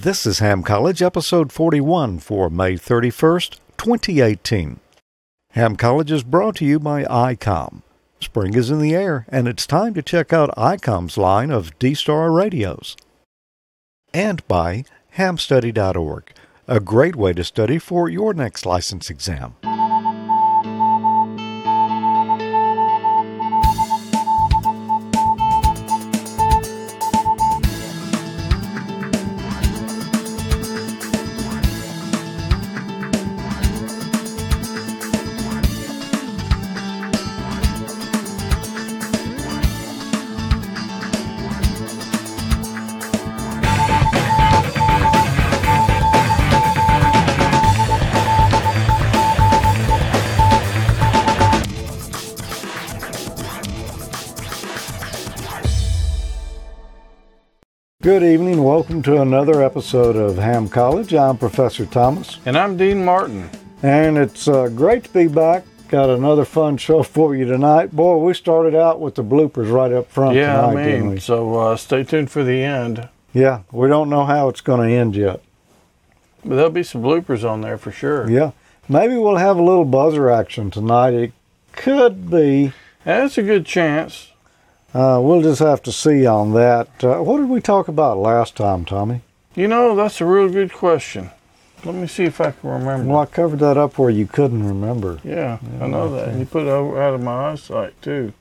This is Ham College, episode 41 for May 31st, 2018. Ham College is brought to you by ICOM. Spring is in the air, and it's time to check out ICOM's line of D-Star radios. And by hamstudy.org, a great way to study for your next license exam. Good evening. Welcome to another episode of Ham College. I'm Professor Thomas, And I'm Dean Martin. and it's uh, great to be back. Got another fun show for you tonight. Boy, we started out with the bloopers right up front yeah, tonight, I mean, so uh, stay tuned for the end. Yeah, we don't know how it's going to end yet. But there'll be some bloopers on there for sure. Yeah, maybe we'll have a little buzzer action tonight. It could be. That's a good chance. Uh, we'll just have to see on that. Uh, what did we talk about last time, Tommy? You know, that's a real good question. Let me see if I can remember. Well, I covered that up where you couldn't remember. Yeah, I know that. And you put it over out of my eyesight too.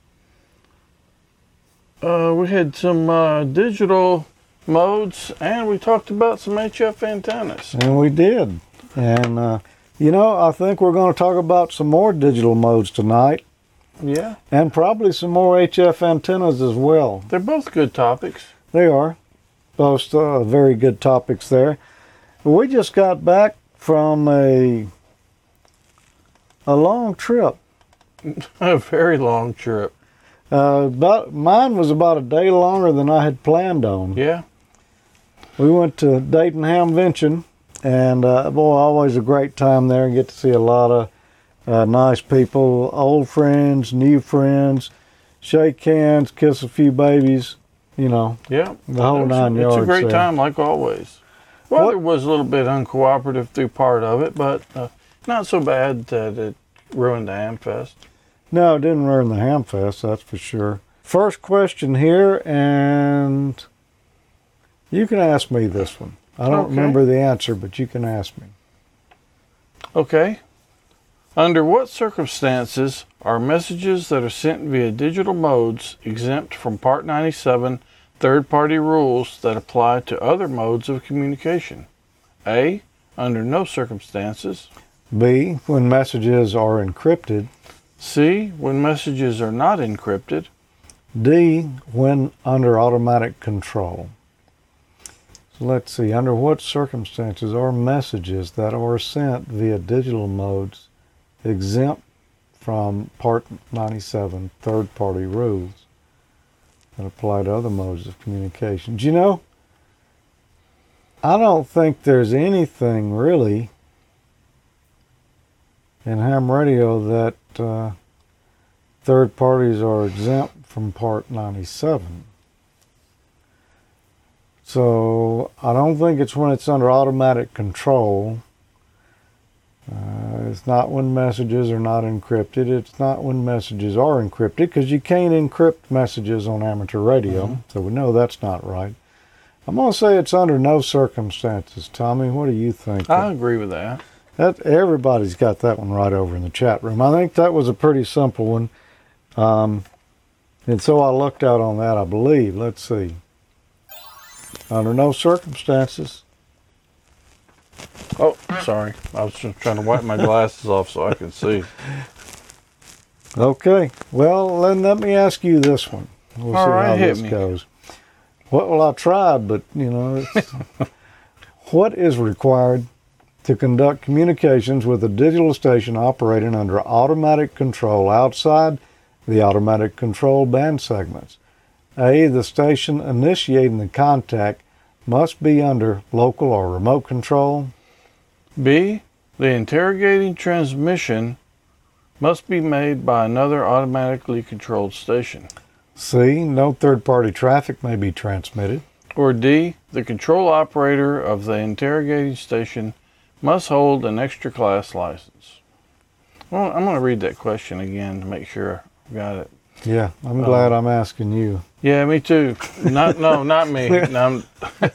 Uh, we had some uh, digital modes, and we talked about some HF antennas. And we did. And, uh, you know, I think we're going to talk about some more digital modes tonight Yeah, and probably some more HF antennas as well. they're both good topics. They are both uh, very good topics there. We just got back from a a long trip. A very long trip. Uh, about mine was about a day longer than I had planned on. Yeah, We went to Dayton Hamvention, and uh, boy, always a great time there and get to see a lot of uh, nice people, old friends, new friends, shake hands, kiss a few babies, you know, yeah. the whole It's- nine It's yards. a great there. time, like always. Well, it was a little bit uncooperative through part of it, but uh, not so bad that it ruined the Hamfest. No, it didn't ruin the Hamfest, that's for sure. First question here, and you can ask me this one. I don't Okay. remember the answer, but you can ask me. Okay. Under what circumstances are messages that are sent via digital modes exempt from Part 97 third party rules that apply to other modes of communication? A. Under no circumstances. B, when messages are encrypted. C. When messages are not encrypted. D, when under automatic control. So let's see, under what circumstances are messages that are sent via digital modes exempt from Part 97 third party rules that apply to other modes of communication? Do you know? I don't think there's anything really in ham radio that uh, third parties are exempt from Part 97. So I don't think it's when it's under automatic control. Uh, it's not when messages are not encrypted. It's not when messages are encrypted because you can't encrypt messages on amateur radio. So we know that's not right. I'm going to say it's under no circumstances. Tommy, what do you think? I agree with that. That everybody's got that one right over in the chat room. I think that was a pretty simple one, um, and so I looked out on that. I believe. Let's see. Under no circumstances. Oh, sorry. I was just trying to wipe my glasses off so I could see. Okay. Well, then let me ask you this one. We'll All see right, how this me. goes. What? Well, I tried, but you know, it's, what is required to conduct communications with a digital station operating under automatic control outside the automatic control band segments? A. The station initiating the contact must be under local or remote control. B. The interrogating transmission must be made by another automatically controlled station. C. No third party traffic may be transmitted. Or D, the control operator of the interrogating station must hold an extra class license. Well, I'm going to read that question again to make sure I got it. Yeah, I'm glad I'm asking you. Yeah, me too. Not no, not me. No, I'm-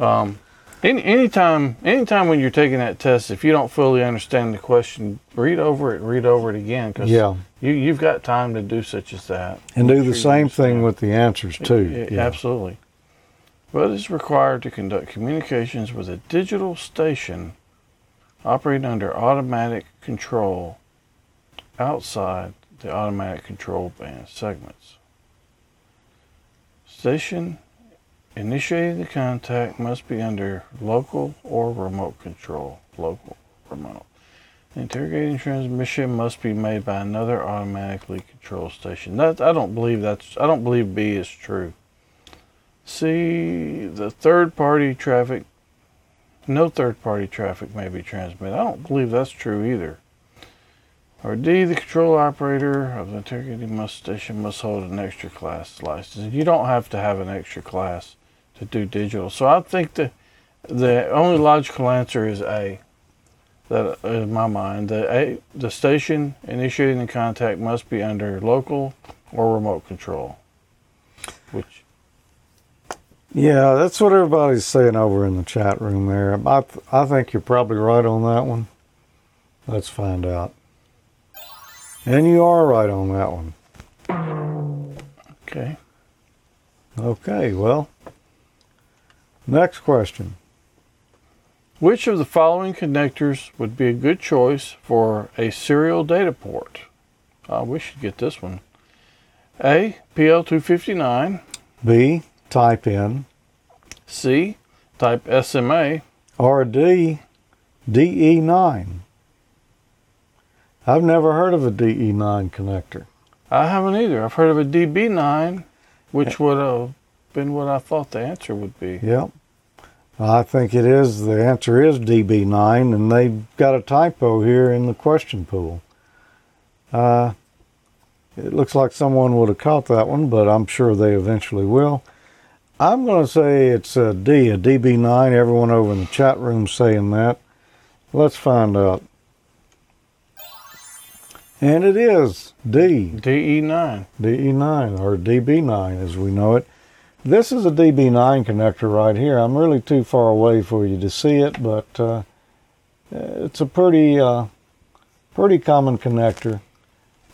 um, any, anytime, anytime when you're taking that test, if you don't fully understand the question, read over it, read over it again, because Yeah, you you've got time to do such as that. and do the same thing with the answers too. Yeah, Yeah. Absolutely. What is required to conduct communications with a digital station operating under automatic control outside the automatic control band segments? Station initiating the contact must be under local or remote control. Local, remote. The interrogating transmission must be made by another automatically controlled station. That I don't believe that's I don't believe B is true. C the third party traffic no third party traffic may be transmitted. I don't believe that's true either. Or D the control operator of the interrogating must station must hold an extra class license. You don't have to have an extra class to do digital. So I think the the only logical answer is A that in my mind the a, the station initiating the contact must be under local or remote control which Yeah, that's what everybody's saying over in the chat room there. I, I think you're probably right on that one. Let's find out. And you are right on that one. okay Okay, well, next question. which of the following connectors would be a good choice for a serial data port uh, we should get this one a pl259 B, type N, c type sma or D, DE9. I've never heard of a DE9 connector. i haven't either i've heard of a db9 which would have been what i thought the answer would be Yep. I think it is. The answer is DB9, and they've got a typo here in the question pool. Uh, it looks like someone would have caught that one, but I'm sure they eventually will. I'm going to say it's a D, a DB9. Everyone over in the chat room saying that. Let's find out. And it is D. de9 DE9 or DB9 as we know it. This is a DB9 connector right here. I'm really too far away for you to see it, but uh, it's a pretty uh, pretty common connector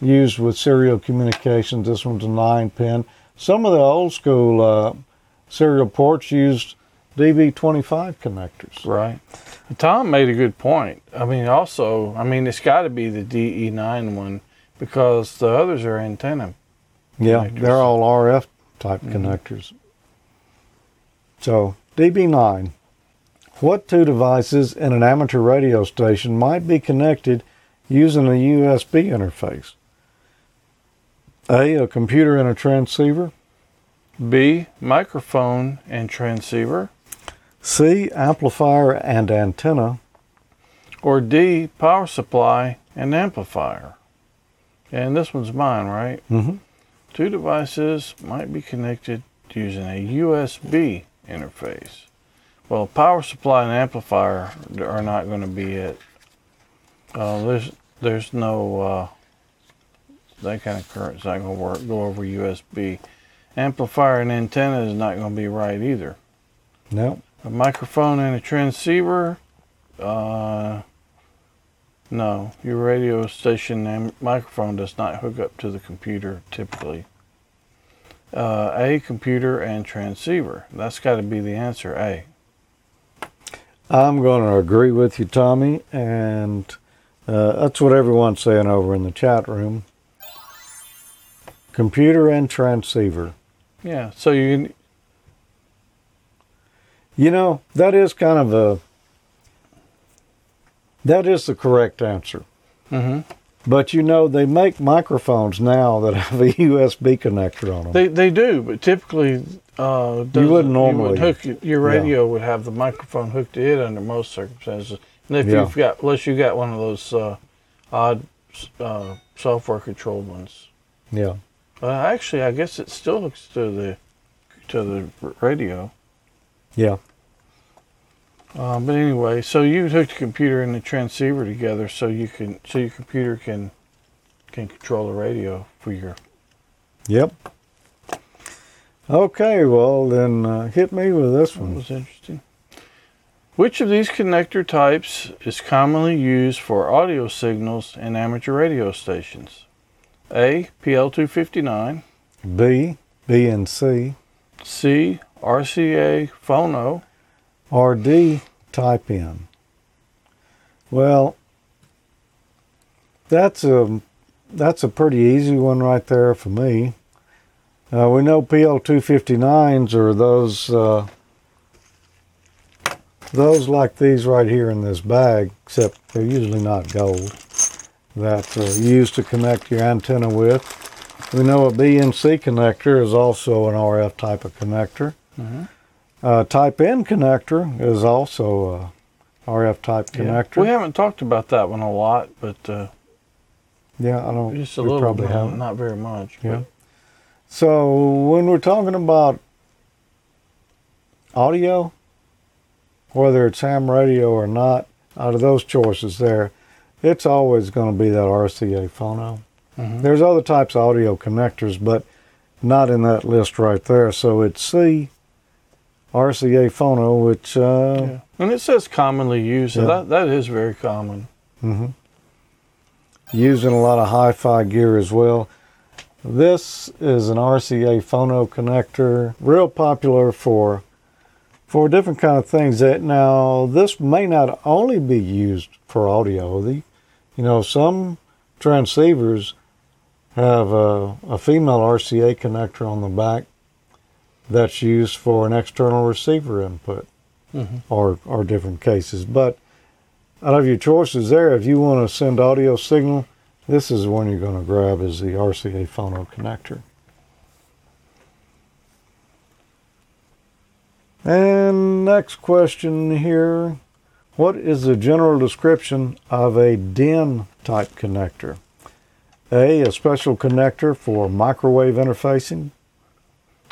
used with serial communications. This one's a 9 pin. Some of the old school uh, serial ports used DB25 connectors. Right. Tom made a good point. I mean, also, I mean, it's got to be the DE9 one because the others are antenna. Yeah, Connectors. they're all RF type mm-hmm. connectors. So, DB9. What two devices in an amateur radio station might be connected using a USB interface? A. A computer and a transceiver. B, microphone and transceiver. C. Amplifier and antenna. Or D, power supply and amplifier. And this one's mine, right? Mm-hmm. Two devices might be connected using a USB interface. Well, power supply and amplifier are not going to be it. Uh, there's there's no uh, that kind of current's not going to work. Go over USB. Amplifier and antenna is not going to be right either. No. A microphone and a transceiver. Uh, no, your radio station and microphone does not hook up to the computer typically. Uh, a computer and transceiver. That's got to be the answer. A. I'm going to agree with you, Tommy, and uh, that's what everyone's saying over in the chat room. Computer and transceiver. Yeah. So you You know, that is kind of a that is the correct answer. hmm But you know, they make microphones now that have a USB connector on them. they they do, but typically uh, doesn't- wouldn't normally. hook it- your Yeah. radio would have the microphone hooked to it under most circumstances. And if Yeah. you've got unless you got one of those uh, odd uh, software controlled ones. yeah. Uh, actually, I guess it still hooks to the to the radio. Yeah. Uh, but anyway, so you hook the computer and the transceiver together, so you can so your computer can can control the radio for your. Yep. Okay, well then uh, hit me with this That one. was interesting. Which of these connector types is commonly used for audio signals in amateur radio stations? A. PL259, B, BNC, C. RCA phono, RD type N. Well, that's a that's a pretty easy one right there for me. Uh, we know PL259s are those uh, those like these right here in this bag, except they're usually not gold. That uh, to connect your antenna with. We know a BNC connector is also an RF type of connector. Mhm. Uh, type N connector is also a RF type Yeah. connector. We haven't talked about that one a lot, but uh, Yeah, I don't. just a we little, probably not, haven't. not very much. Yeah. but- So when we're talking about audio, whether it's ham radio or not, out of those choices there, it's always going to be that RCA phono. Mhm. There's other types of audio connectors, but not in that list right there. So it's C, RCA phono, which uh, Yeah. And it says commonly used, so Yeah. that, that is very common. hmm Using a lot of hi-fi gear as well. This is an RCA phono connector, real popular for for different kind of things. That now this may not only be used for audio. The you know some transceivers have a, a female RCA connector on the back that's used for an external receiver input Mhm. or or different cases. But out of your choices there, if you want to send audio signal, this is the one you're going to grab is the RCA phono connector. And next question here. What is the general description of a DIN type connector? A, a special connector for microwave interfacing.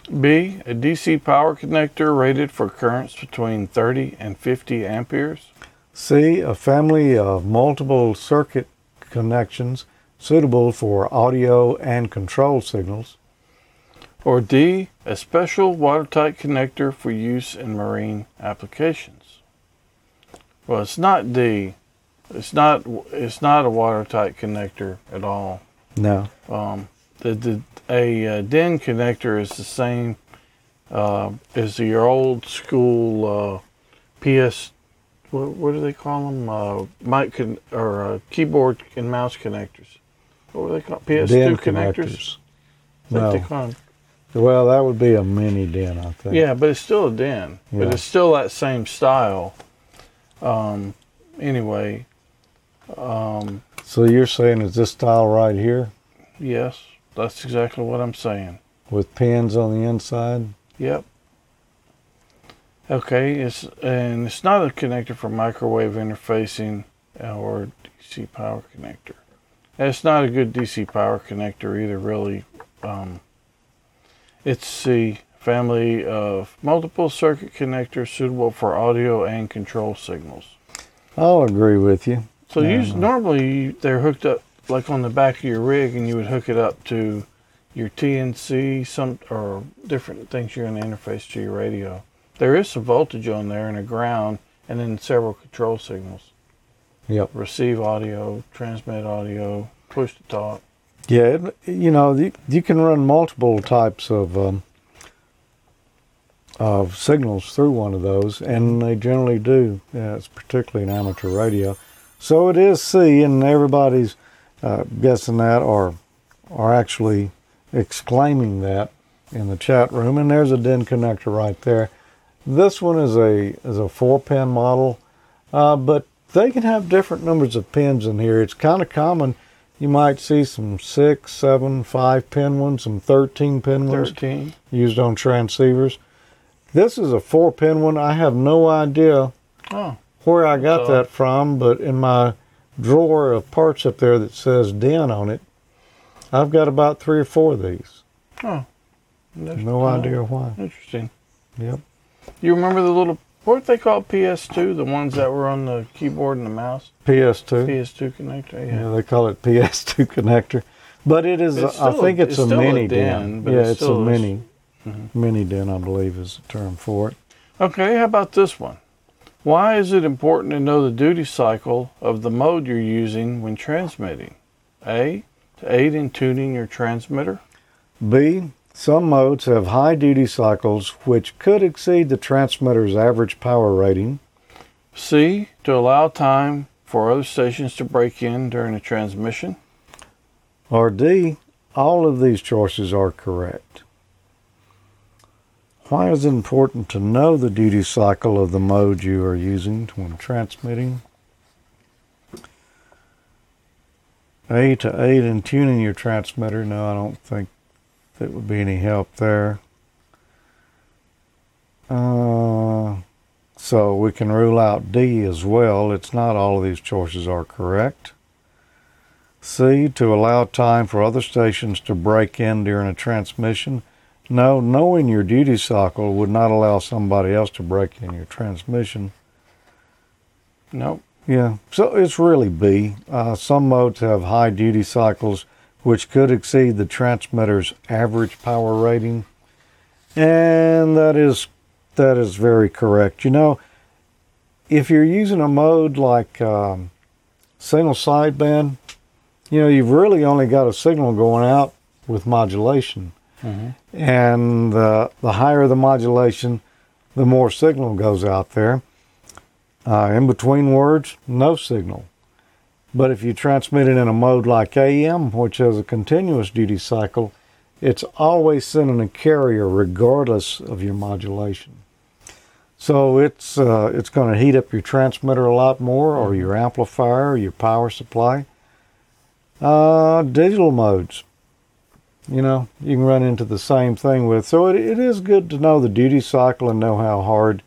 B, a DC power connector rated for currents between 30 and 50 amperes. C, a family of multiple circuit connections suitable for audio and control signals. Or D, a special watertight connector for use in marine applications. Well, it's not D. It's not. It's not a watertight connector at all. No. Um, the, the a uh, DIN connector is the same uh, as your old school uh, PS. What, what do they call them? Uh, mic con- or uh, keyboard and mouse connectors. What were they called? PS2 DIN connectors. connectors. Is that what they No. Well, that would be a mini DIN, I think. Yeah, but it's still a DIN. Yeah. But it's still that same style. Um, anyway, um, So you're saying it's this style right here yes, that's exactly what I'm saying. with pins on the inside? Yep. Okay, it's and it's not a connector for microwave interfacing or DC power connector. And it's not a good DC power connector either, really. Um, it's the family of multiple circuit connectors suitable for audio and control signals. I'll agree with you. So Yeah, us normally they're hooked up like on the back of your rig, and you would hook it up to your TNC, some or different things you're going to interface to your radio. There is some voltage on there and a ground, and then several control signals: Yep. receive audio, transmit audio, push to talk. Yeah, it, you know, you, you can run multiple types of um, of signals through one of those, and they generally do. Yeah, it's particularly in amateur radio. So it is C, and everybody's uh, guessing that, or are actually exclaiming that in the chat room. And there's a DIN connector right there. This one is a is a four pin model, uh, but they can have different numbers of pins in here. It's kind of common. You might see some six, seven, five pin ones, some thirteen pin ones Thirteen. used on transceivers. This is a four pin one. I have no idea Oh, where I got So- that from, but in my drawer of parts up there that says DIN on it, I've got about three or four of these. oh. No idea why. Interesting. Yep. You remember the little what they call PS2, the ones that were on the keyboard and the mouse? PS2. PS2 connector. Yeah. Yeah, they call it PS2 connector, but it is. It's I think a- it's, it's a mini DIN. Yeah, it it's a mini Mhm. mini DIN, I believe, is the term for it. Okay, how about this one? Why is it important to know the duty cycle of the mode you're using when transmitting? A. To aid in tuning your transmitter. B. Some modes have high duty cycles which could exceed the transmitter's average power rating. C. To allow time for other stations to break in during a transmission. Or D. All of these choices are correct. Why is it important to know the duty cycle of the mode you are using when transmitting? A. To aid in tuning your transmitter. No, I don't think that would be any help there. Uh, so we can rule out D as well. It's not all of these choices are correct. C. To allow time for other stations to break in during a transmission. No, knowing your duty cycle would not allow somebody else to break in your transmission. Nope. Yeah, so it's really B. Uh, some modes have high duty cycles which could exceed the transmitter's average power rating, and that is that is very correct. You know, if you're using a mode like um, single sideband, you know you've really only got a signal going out with modulation, hmm and uh, the higher the modulation, the more signal goes out there. Uh, in between words, no signal. But if you transmit it in a mode like AM, which has a continuous duty cycle, it's always sending a carrier regardless of your modulation. So it's uh, it's going to heat up your transmitter a lot more, or your amplifier, or your power supply. Uh, digital modes, you know, you can run into the same thing with. So it, it is good to know the duty cycle and know how hard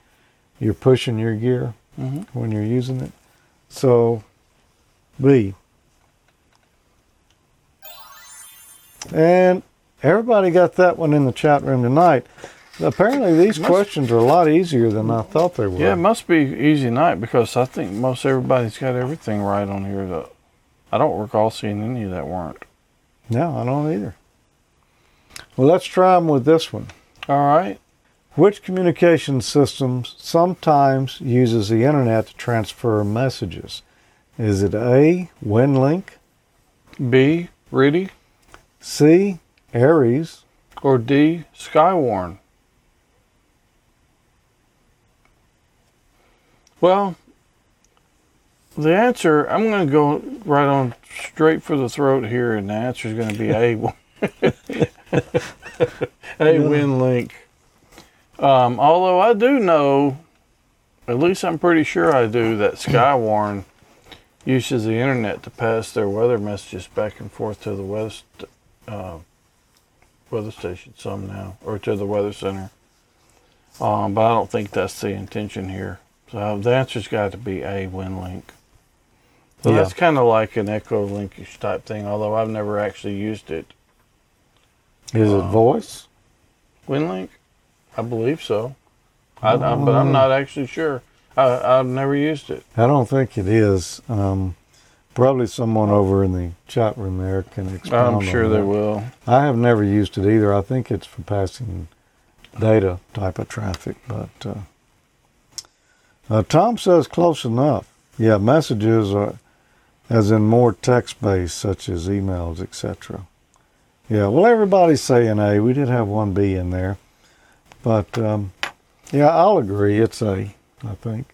you're pushing your gear hmm when you're using it. So, B. And everybody got that one in the chat room tonight. Apparently, these Must- questions are a lot easier than I thought they were. Yeah, it must be easy night because I think most everybody's got everything right on here. That I don't recall seeing any that weren't. No, I don't either. Well, let's try them with this one. All right. Which communication system sometimes uses the internet to transfer messages? Is it A, WinLink, B. RTTY C, ARES, or D. Skywarn. Well, the answer, I'm going to go right on straight for the throat here, and the answer is going to be A. A WinLink. Um, although I do know, at least I'm pretty sure I do, that Skywarn uses the internet to pass their weather messages back and forth to the west uh, weather station some now, or to the weather center. Um, but I don't think that's the intention here. So the answer's got to be A, WinLink. So Yeah. that's kind of like an Echo Linkish type thing, although I've never actually used it. Is it Uh, voice? WinLink? I believe so. I, I, but I'm not actually sure. I, I've never used it. I don't think it is. Um, probably someone over in the chat room there can expound. I'm sure on they that. will. I have never used it either. I think it's for passing data type of traffic, but uh, uh, Tom says close enough. Yeah, messages are, as in more text based, such as emails, etc. Yeah, well, everybody's saying A. We did have one B in there, but um, yeah, I'll agree. It's A. I think.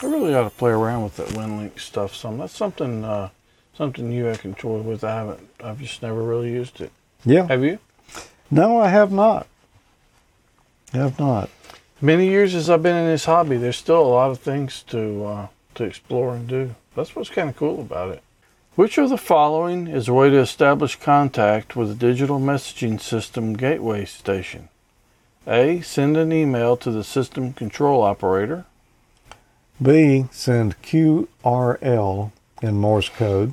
I really ought to play around with that WinLink stuff some. That's something uh, something you have control with. I haven't. I've just never really used it. Yeah. Have you? No, I have not. Have not. Many years as I've been in this hobby, there's still a lot of things to uh, to explore and do. That's what's kind of cool about it. Which of the following is a way to establish contact with a digital messaging system gateway station? A. Send an email to the system control operator. B. Send QRL in Morse code.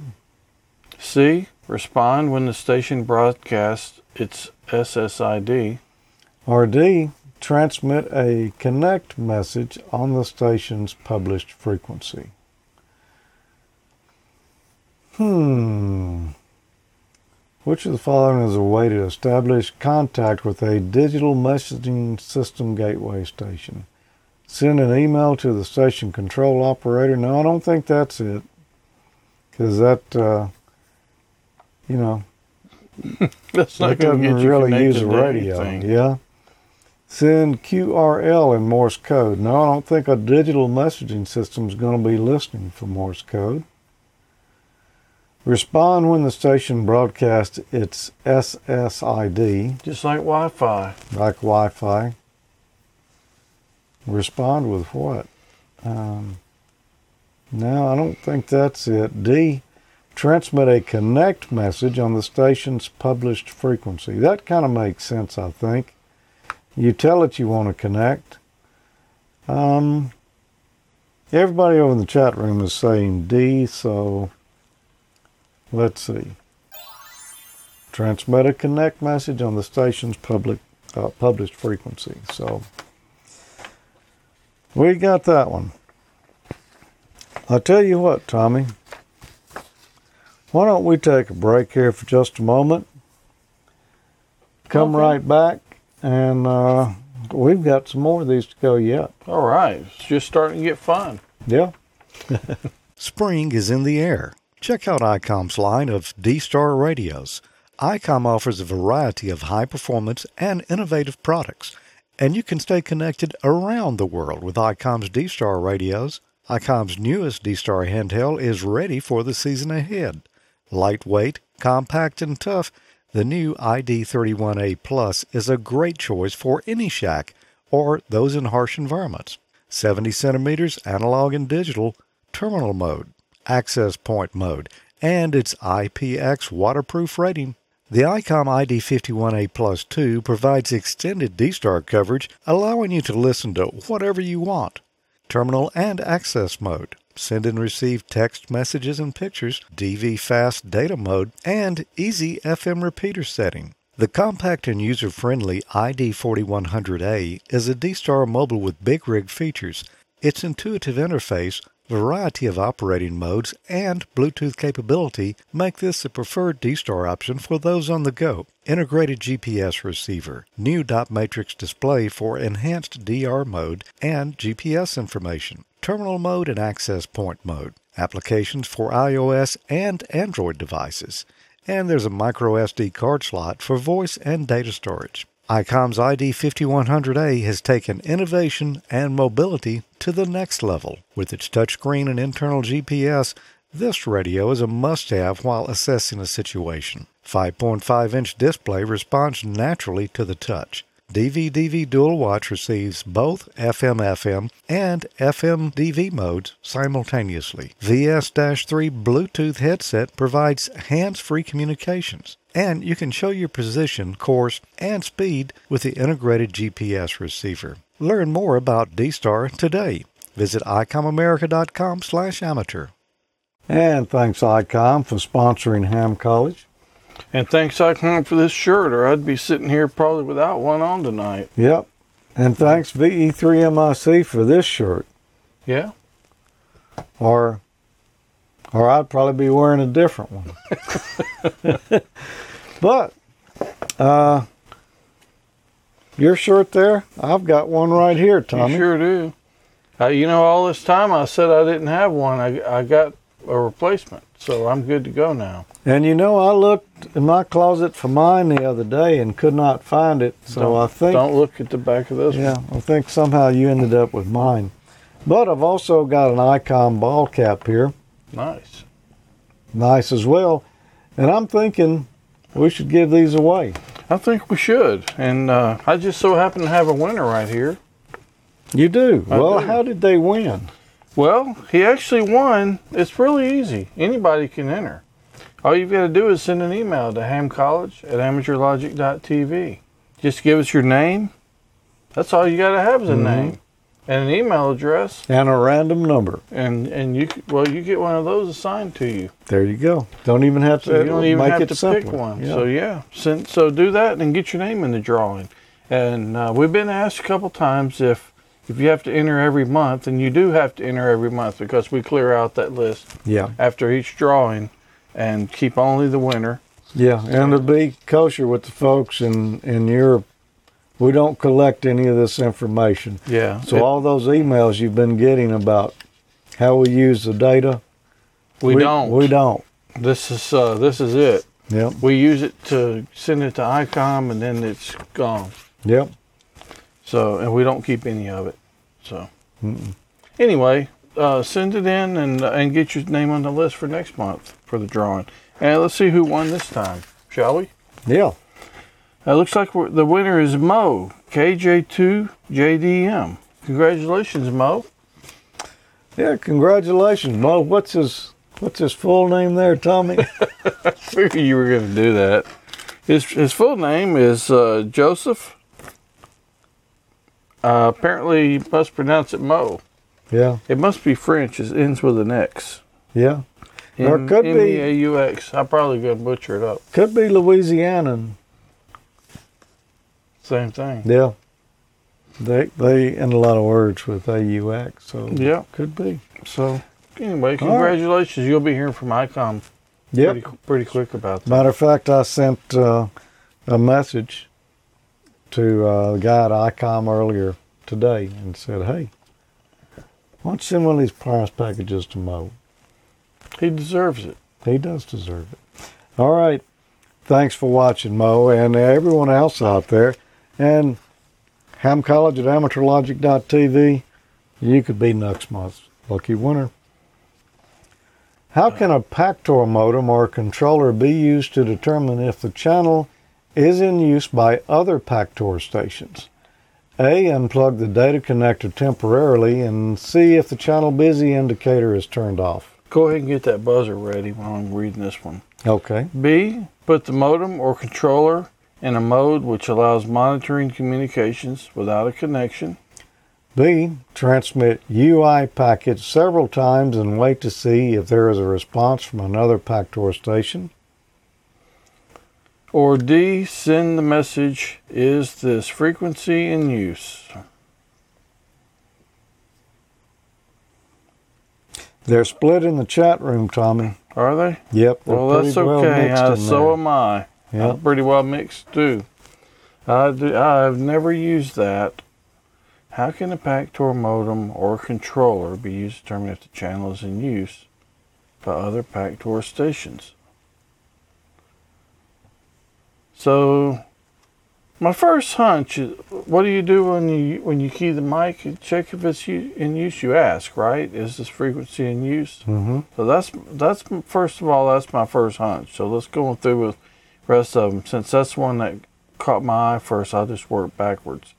C. Respond when the station broadcasts its SSID. Or D. transmit a connect message on the station's published frequency. Hmm. Which of the following is a way to establish contact with a digital messaging system gateway station? Send an email to the station control operator. No, I don't think that's it. Because that, uh, you know, That's not doesn't really use a radio. anything. Yeah. Send QRL in Morse code. No, I don't think a digital messaging system is going to be listening for Morse code. Respond when the station broadcasts its SSID, Just like Wi-Fi. like Wi Fi. Respond with what? Um, no, I don't think that's it. D. Transmit a connect message on the station's published frequency. That kind of makes sense, I think. You tell it you want to connect. Um, everybody over in the chat room is saying D, so let's see. Transmit a connect message on the station's public uh, published frequency. So we got that one. I'll tell you what, Tommy. Why don't we take a break here for just a moment? Come Okay. right back, and uh, we've got some more of these to go yet. All right. It's just starting to get fun. Yeah. Spring is in the air. Check out ICOM's line of D Star radios. ICOM offers a variety of high performance and innovative products, and you can stay connected around the world with ICOM's D Star radios. ICOM's newest D Star handheld is ready for the season ahead. Lightweight, compact, and tough, the new ID31A Plus is a great choice for any shack or those in harsh environments. 70 centimeters analog and digital, terminal mode, access point mode, and its IPX waterproof rating. The ICOM ID51A Plus 2 provides extended D-Star coverage, allowing you to listen to whatever you want. Terminal and access mode, send and receive text messages and pictures, DV fast data mode, and easy FM repeater setting. The compact and user-friendly ID4100A is a D-Star mobile with big rig features. Its intuitive interface, variety of operating modes, and Bluetooth capability make this the preferred D-Star option for those on the go. Integrated GPS receiver, new dot matrix display for enhanced DR mode and GPS information, terminal mode and access point mode, applications for iOS and Android devices, and there's a micro SD card slot for voice and data storage. ICOM's ID5100A has taken innovation and mobility to the next level. With its touchscreen and internal GPS, this radio is a must have while assessing a situation. 5.5 inch display responds naturally to the touch. DV-DV Dual Watch receives both FM-FM and FM-DV modes simultaneously. VS-3 Bluetooth headset provides hands-free communications, and you can show your position, course, and speed with the integrated GPS receiver. Learn more about D-Star today. Visit icomamerica.com slash amateur. And thanks, ICOM, for sponsoring Ham College. And thanks, ICOM, for this shirt, or I'd be sitting here probably without one on tonight. Yep. And thanks, VE3MIC, for this shirt. Yeah. Or, or I'd probably be wearing a different one. but, uh, your shirt there, I've got one right here, Tommy. You sure do. Uh, you know, all this time I said I didn't have one. I, I got a replacement, so I'm good to go now. And you know, I looked in my closet for mine the other day and could not find it. So don't, I think, don't look at the back of this. yeah, I think somehow you ended up with mine. But I've also got an ICOM ball cap here. Nice. nice as well. And I'm thinking we should give these away. I think we should. And uh, I just so happen to have a winner right here. You do. I well, do. how did they win? Well, he actually won. It's really easy. Anybody can enter. All you've got to do is send an email to hamcollege at amateurlogic.tv. Just give us your name. That's all you got to have is a Mhm. name and an email address. And a random number. And and you well you get one of those assigned to you. There you go. Don't even have to So you don't even make have it to simpler. pick one. Yeah. So yeah, send, so do that and get your name in the drawing. And uh, we've been asked a couple times if if you have to enter every month, and you do have to enter every month because we clear out that list Yeah. after each drawing and keep only the winner. Yeah, and to be kosher with the folks in, in Europe, we don't collect any of this information. Yeah. So it- all those emails you've been getting about how we use the data, we, don't. We don't. This is uh, this is it. Yep. We use it to send it to ICOM, and then it's gone. Yep. So, and we don't keep any of it. So, Mm-mm. anyway, uh, send it in and and get your name on the list for next month for the drawing. And let's see who won this time, shall we? Yeah. It looks like we're, the winner is Mo KJ2JDM. Congratulations, Mo. Yeah. Congratulations, Mo. What's his What's his full name there, Tommy? Figured you were going to do that. His his full name is uh, Joseph. Uh, apparently, you must pronounce it Mo. yeah. It must be French. It ends with an X. Yeah. Or it could be- M-E-A-U-X. I'm probably going to butcher it up. Could be Louisianan. Same thing. Yeah. They they end a lot of words with AUX, so Yeah. could be. So, anyway, congratulations. You'll be hearing from ICOM Yep. pretty, pretty quick about that. Matter of fact, I sent uh, a message to uh, the guy at ICOM earlier today and said, "Hey, why don't you send one of these prize packages to Mo? He deserves it. He does deserve it." All right, thanks for watching, Mo, and everyone else out there, and Ham College at AmateurLogic.tv. You could be next month's lucky winner. How can a Pactor modem or controller be used to determine if the channel is in use by other Pactor stations? A. Unplug the data connector temporarily and see if the channel busy indicator is turned off. Go ahead and get that buzzer ready while I'm reading this one. Okay. B. Put the modem or controller in a mode which allows monitoring communications without a connection. B. Transmit UI packets several times and wait to see if there is a response from another Pactor station. Or D. Send the message, is this frequency in use? They're split in the chat room, Tommy. Are they? Yep. Well, that's well okay. Uh, so there. am I. Yep. I'm pretty well mixed too. I do, I've never used that. How can a Pactor modem or controller be used to determine if the channel is in use by other Pactor stations? So, my first hunch is, what do you do when you when you key the mic and check if it's in use? You ask, right? Is this frequency in use? Mm-hmm. So that's that's first of all that's my first hunch. So let's go through with the rest of them. Since that's the one that caught my eye first, I'll just work backwards.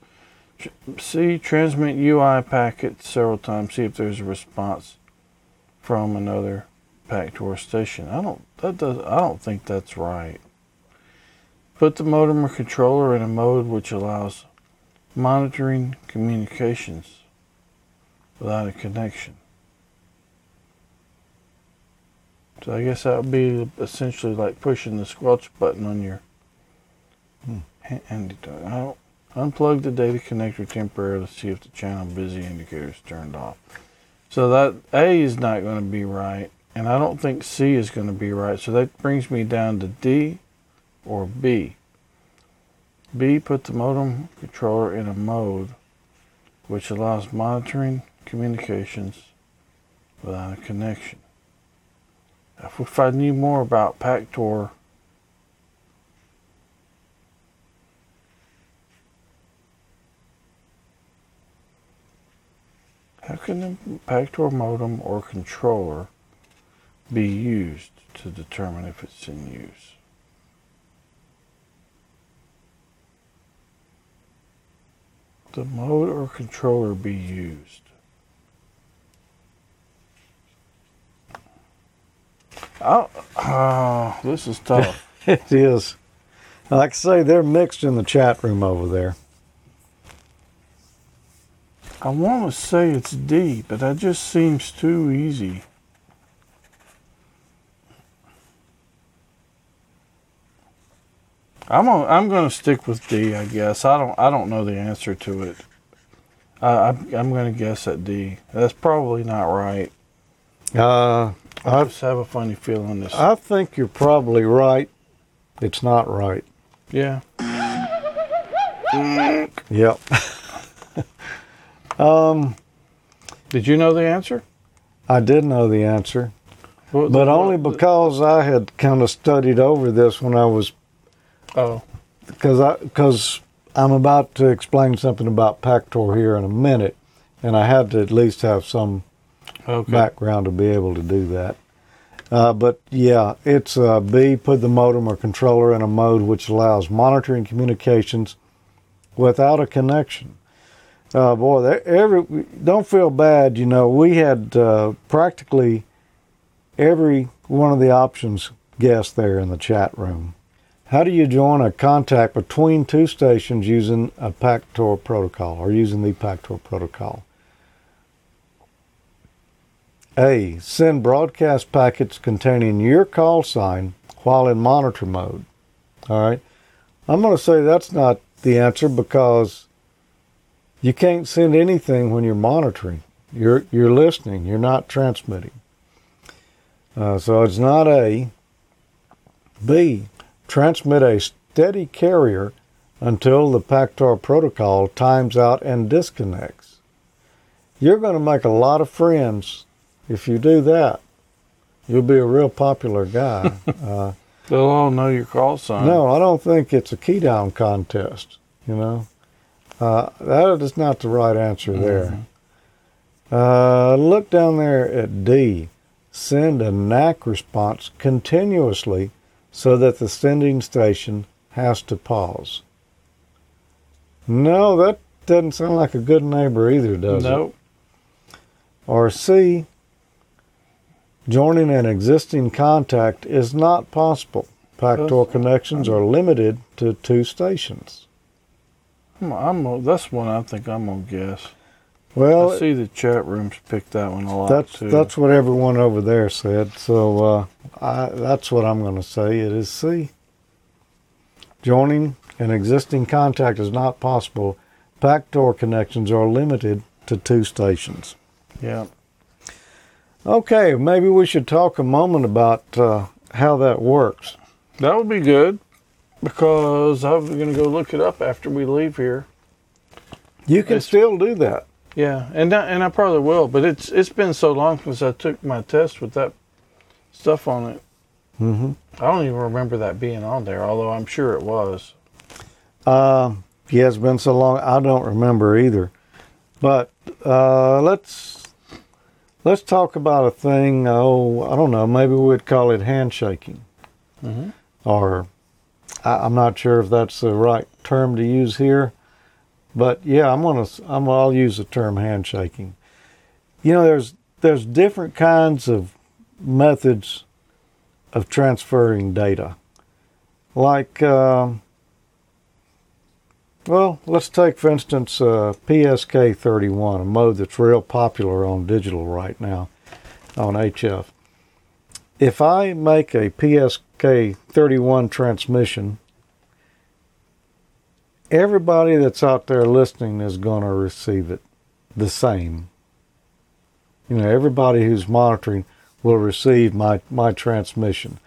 See, transmit UI packets several times. See if there's a response from another Pactor station. I don't that does I don't think that's right. Put the modem or controller in a mode which allows monitoring communications without a connection. So I guess that would be essentially like pushing the squelch button on your Hmm. handy dog. I don't unplug the data connector temporarily to see if the channel busy indicator is turned off. So that A is not going to be right, and I don't think C is going to be right. So that brings me down to D or B. B put the modem controller in a mode which allows monitoring communications without a connection. If, I knew more about Pactor, how can a Pactor modem or controller be used to determine if it's in use? The mode or controller be used. Oh, oh, this is tough. It is. Like I say, they're mixed in the chat room over there. I want to say it's D, but that just seems too easy. I'm on, I'm going to stick with D. I guess I don't I don't know the answer to it. I I'm, I'm going to guess at D. That's probably not right. Uh, I just have a funny feeling this. I think you're probably right. It's not right. yeah. Yep. um, Did you know the answer? I did know the answer, What- but only because I had kind of studied over this when I was Oh, because I because I'm about to explain something about Pactor here in a minute, and I had to at least have some okay. background to be able to do that. Uh, but yeah, it's uh, B. Put the modem or controller in a mode which allows monitoring communications without a connection. Uh, boy, every don't feel bad. You know, we had uh, practically every one of the options guessed there in the chat room. How do you join a contact between two stations using a Pactor protocol or using the Pactor protocol? A. Send broadcast packets containing your call sign while in monitor mode. All right. I'm going to say that's not the answer because you can't send anything when you're monitoring. You're you're listening. You're not transmitting. Uh, so it's not A. B. Transmit a steady carrier until the Pactor protocol times out and disconnects. You're going to make a lot of friends if you do that. You'll be a real popular guy. uh, They'll all know your call sign. no, I don't think it's a key down contest. You know, uh, that is not the right answer there. Uh, look down there at D. Send a NAK response continuously so that the sending station has to pause. No, that doesn't sound like a good neighbor either, does it? Nope. Or C, joining an existing contact is not possible. Pactor connections are limited to two stations. Hmm, I'm, I'm that's one I think I'm gonna guess. I Well, see the chat rooms pick that one a lot that's too. that's what everyone over there said. So uh, I, that's what I'm going to say. It is C. Joining an existing contact is not possible. Pactor connections are limited to two stations. yeah. Okay, maybe we should talk a moment about uh, how that works. That would be good because I'm gonna go look it up after we leave here. You can It's- still do that. Yeah, and I, and I probably will, but it's it's been so long since I took my test with that stuff on it. Mm-hmm. I don't even remember that being on there, although I'm sure it was. Uh, yeah, it's been so long. I don't remember either. But uh, let's let's talk about a thing. Oh, I don't know. Maybe we'd call it handshaking, Mhm. or I, I'm not sure if that's the right term to use here. But yeah, I'm gonna I'm I'll use the term handshaking. You know, there's there's different kinds of methods of transferring data, like. Um, well, let's take, for instance, uh, PSK 31, a mode that's real popular on digital right now on HF. If I make a PSK 31 transmission, everybody that's out there listening is going to receive it the same. You know, everybody who's monitoring will receive my, my transmission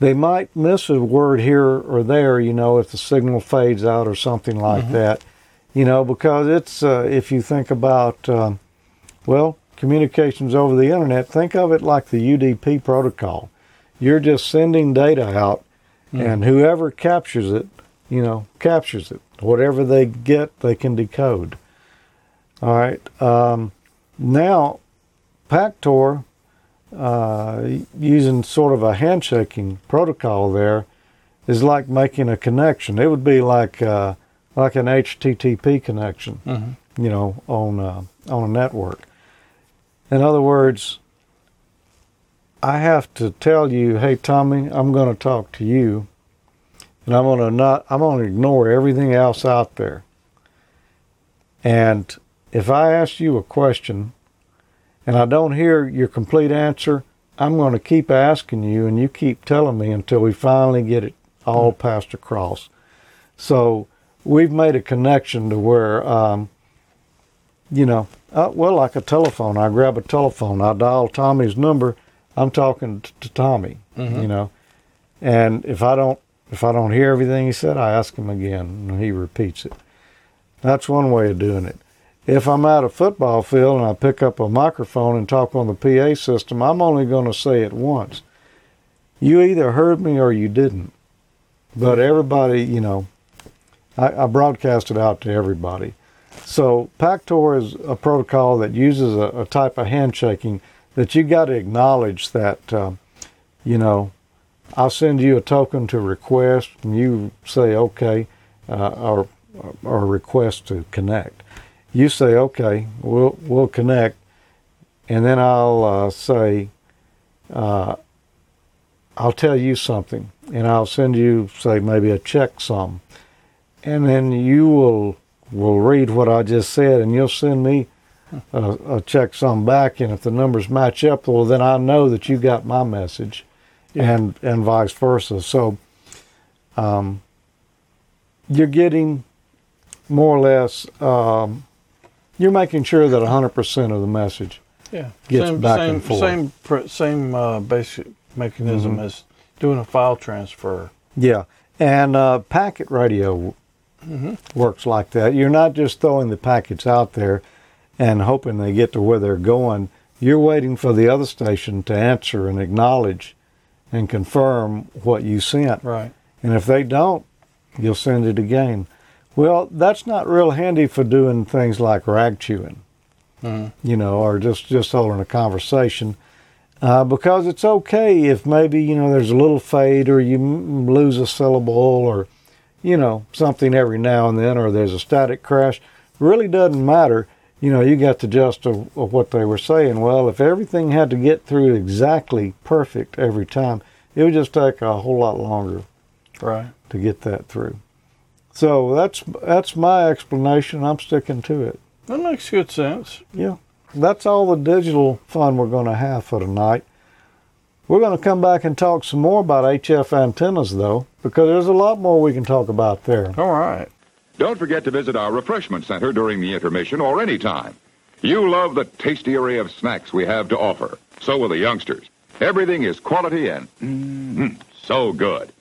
they might miss a word here or there, you know, if the signal fades out or something like that, you know, because it's, uh, if you think about, um, well, communications over the internet, think of it like the UDP protocol. You're just sending data out, and whoever captures it, you know, captures it. Whatever they get, they can decode. All right. Um, now, Pactor uh, using sort of a handshaking protocol there is like making a connection. It would be like uh, like an HTTP connection, Mhm. you know, on uh, on a network. In other words, I have to tell you, hey Tommy, I'm going to talk to you, and I'm going to not, I'm going to ignore everything else out there. And if I ask you a question and I don't hear your complete answer, I'm going to keep asking you and you keep telling me until we finally get it all passed across. So we've made a connection to where, um, you know, uh, well, like a telephone. I grab a telephone, I dial Tommy's number. I'm talking t- to Tommy, you know, and if I don't if I don't hear everything he said, I ask him again, and he repeats it. That's one way of doing it. If I'm at a football field and I pick up a microphone and talk on the PA system, I'm only going to say it once. You either heard me or you didn't. But everybody, you know, I, I broadcast it out to everybody. So Pactor is a protocol that uses a, a type of handshaking that you got to acknowledge that, um, you know, I'll send you a token to request, and you say okay, uh, or or request to connect. You say okay, we'll we'll connect, and then I'll uh, say, uh, I'll tell you something, and I'll send you say maybe a check sum, and then you will will read what I just said, and you'll send me a, a check sum back, and if the numbers match up, well then I know that you got my message and and vice versa. So, um, you're getting more or less. Um, you're making sure that 100% of the message. Yeah, Gets same back same and forth. same pr- same uh, basic mechanism Mhm. as doing a file transfer. Yeah, and uh, packet radio works like that. You're not just throwing the packets out there and hoping they get to where they're going. You're waiting for the other station to answer and acknowledge and confirm what you sent. Right. And if they don't, you'll send it again. Well, that's not real handy for doing things like rag chewing, Mhm. you know, or just, just holding a conversation. Uh, because it's okay if maybe, you know, there's a little fade or you m- lose a syllable or, you know, something every now and then or there's a static crash. Really doesn't matter. You know, you got the gist of, of what they were saying. Well, if everything had to get through exactly perfect every time, it would just take a whole lot longer Right. to get that through. So that's that's my explanation. I'm sticking to it. That makes good sense. Yeah, that's all the digital fun we're going to have for tonight. We're going to come back and talk some more about HF antennas, though, because there's a lot more we can talk about there. All right. Don't forget to visit our refreshment center during the intermission or any time. You love the tasty array of snacks we have to offer. So will the youngsters. Everything is quality and mm, so good.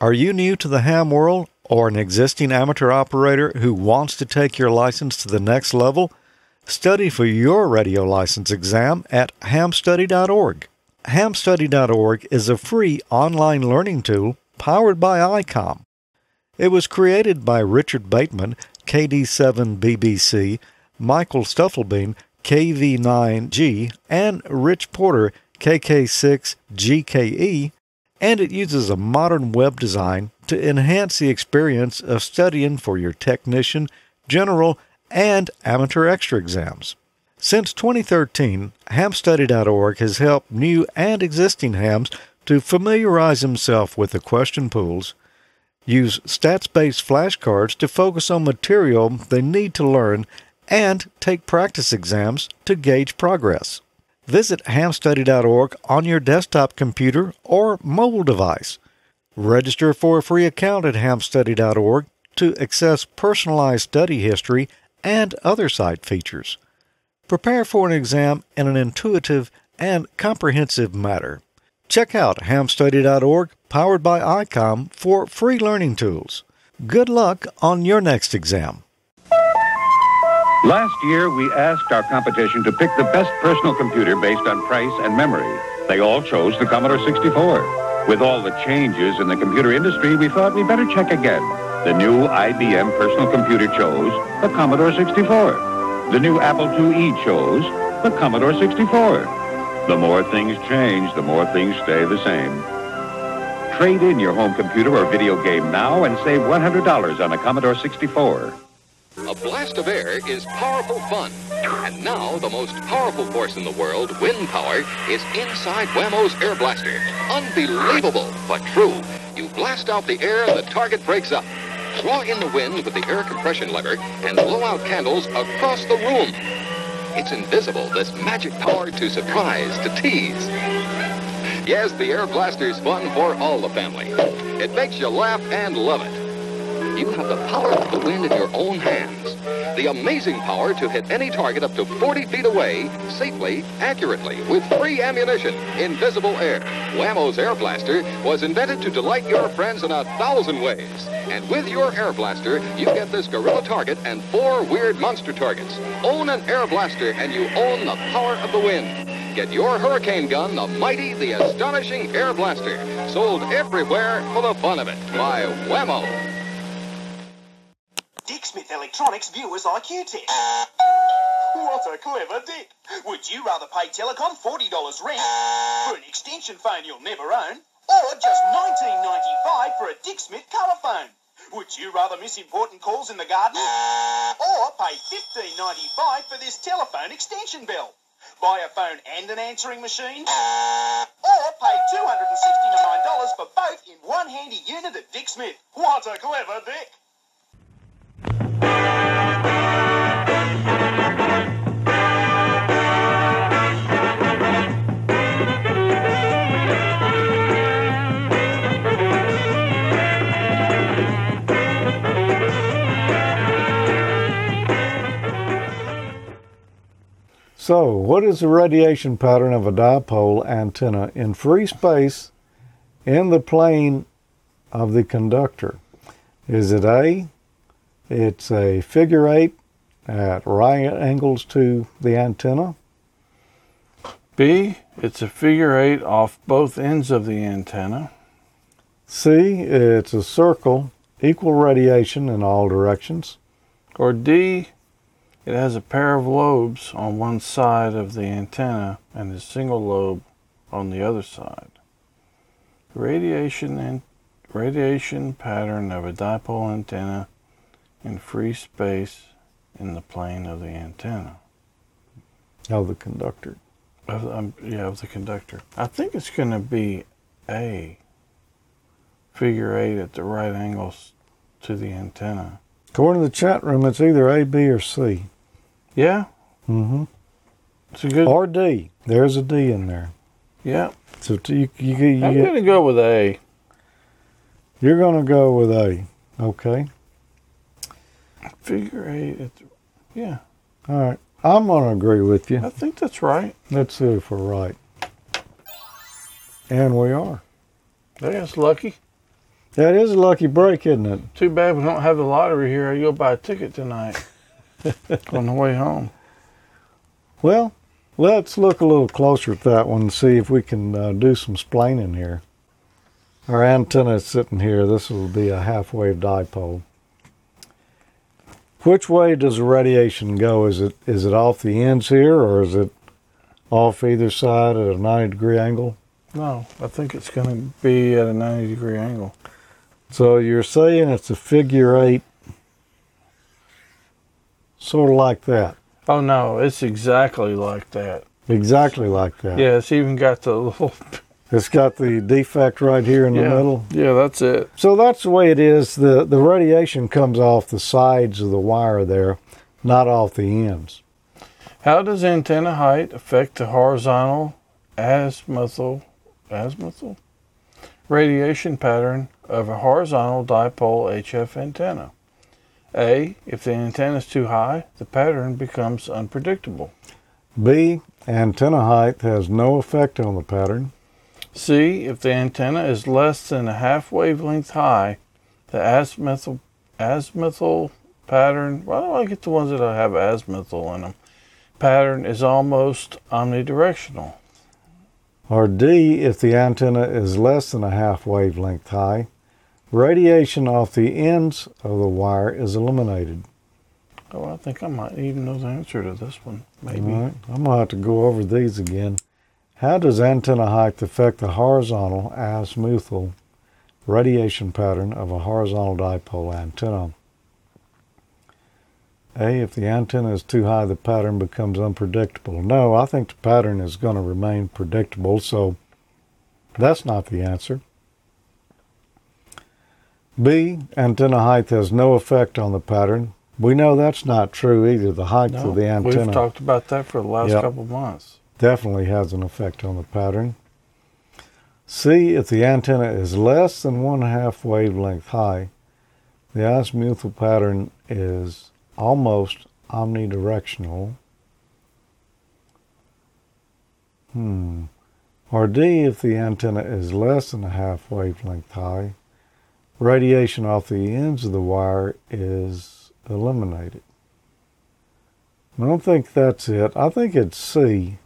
Are you new to the ham world or an existing amateur operator who wants to take your license to the next level? Study for your radio license exam at hamstudy.org. Hamstudy.org is a free online learning tool powered by ICOM. It was created by Richard Bateman, KD7BBC, Michael Stufflebeam, KV9G, and Rich Porter, KK6GKE, and it uses a modern web design to enhance the experience of studying for your technician, general, and amateur extra exams. Since 2013, hamstudy.org has helped new and existing hams to familiarize themselves with the question pools, use stats based flashcards to focus on material they need to learn, and take practice exams to gauge progress. Visit hamstudy.org on your desktop computer or mobile device. Register for a free account at hamstudy.org to access personalized study history and other site features. Prepare for an exam in an intuitive and comprehensive manner. Check out hamstudy.org, powered by ICOM, for free learning tools. Good luck on your next exam. Last year, we asked our competition to pick the best personal computer based on price and memory. They all chose the Commodore 64. With all the changes in the computer industry, we thought we better check again. The new IBM personal computer chose the Commodore 64. The new Apple IIe chose the Commodore 64. The more things change, the more things stay the same. Trade in your home computer or video game now and save $100 on a Commodore 64. A blast of air is powerful fun. And now the most powerful force in the world, wind power, is inside Wham-O's Air Blaster. Unbelievable, but true. You blast out the air and the target breaks up. Draw in the wind with the air compression lever and blow out candles across the room. It's invisible, this magic power to surprise, to tease. Yes, the Air Blaster's fun for all the family. It makes you laugh and love it. you have the power of the wind in your own hands. The amazing power to hit any target up to 40 feet away, safely, accurately, with free ammunition, invisible air. Wham-O's Air Blaster was invented to delight your friends in a thousand ways. And with your Air Blaster, you get this gorilla target and four weird monster targets. Own an Air Blaster and you own the power of the wind. Get your hurricane gun, the mighty, the astonishing Air Blaster. Sold everywhere for the fun of it by Wham-O. Dick Smith Electronics Viewers IQ test. What a clever Dick. Would you rather pay Telecom $40 rent for an extension phone you'll never own, or just $19.95 for a Dick Smith colour phone? Would you rather miss important calls in the garden, or pay $15.95 for this telephone extension bell? Buy a phone and an answering machine, or pay $269 for both in one handy unit at Dick Smith. What a clever Dick. So, what is the radiation pattern of a dipole antenna in free space in the plane of the conductor? Is it A? It's a figure eight at right angles to the antenna. B, it's a figure eight off both ends of the antenna. C, it's a circle, equal radiation in all directions. Or D, it has a pair of lobes on one side of the antenna and a single lobe on the other side. The radiation and radiation pattern of a dipole antenna in free space in the plane of the antenna. Of the conductor. Of, um, yeah, of the conductor. I think it's going to be A. Figure eight at the right angles to the antenna. According to the chat room, it's either A, B, or C. Yeah, Mm-hmm. it's a good. Or D. There's a D in there. yeah, So t- you, you, you, I'm going to go with A. you're going to go with A. Okay. Figure eight at the, yeah, All right. I'm going to agree with you. I think that's right. Let's see if we're right. And we are. That's lucky. That is a lucky break, isn't it? Too bad we don't have the lottery here. I go buy a ticket tonight on the way home. Well, let's look a little closer at that one and see if we can uh, do some splaining here. Our antenna is sitting here. This will be a half wave dipole. Which way does the radiation go? Is it is it off the ends here or is it off either side at a 90 degree angle? No, I think it's going to be at a 90 degree angle. So you're saying it's a figure eight, sort of like that. Oh no, it's exactly like that. Exactly like that. Yeah, it's even got the little. It's got the defect right here in yeah, the middle. Yeah, that's it. So that's the way it is. The the radiation comes off the sides of the wire there, not off the ends. How does antenna height affect the horizontal azimuthal azimuthal radiation pattern of a horizontal dipole HF antenna? A. If the antenna is too high, the pattern becomes unpredictable. B, antenna height has no effect on the pattern. C. If the antenna is less than a half wavelength high, the azimuthal azimuthal pattern. Why do I get the ones that have azimuthal in them? Pattern is almost omnidirectional. Or D, if the antenna is less than a half wavelength high, radiation off the ends of the wire is eliminated. Oh, I think I might even know the answer to this one. Maybe. Right, I'm gonna have to go over these again. How does antenna height affect the horizontal azimuthal radiation pattern of a horizontal dipole antenna? A, if the antenna is too high, the pattern becomes unpredictable. No, I think the pattern is going to remain predictable, so that's not the answer. B, antenna height has no effect on the pattern. We know that's not true either. The height No, of the antenna we've talked about that for the last Yep. couple of months. definitely has an effect on the pattern. C, if the antenna is less than one half wavelength high, The azimuthal pattern is almost omnidirectional. Hmm. Or D, if the antenna is less than a half wavelength high, radiation off the ends of the wire is eliminated. I don't think that's it. I think it's C.